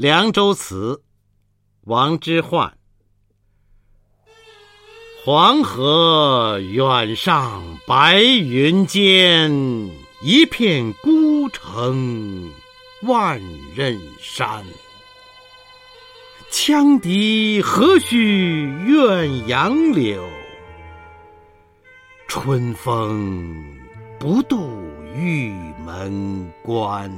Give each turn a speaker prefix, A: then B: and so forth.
A: 凉州词王之涣。黄河远上白云间一片孤城万仞山。羌笛何须怨杨柳？春风不度玉门关。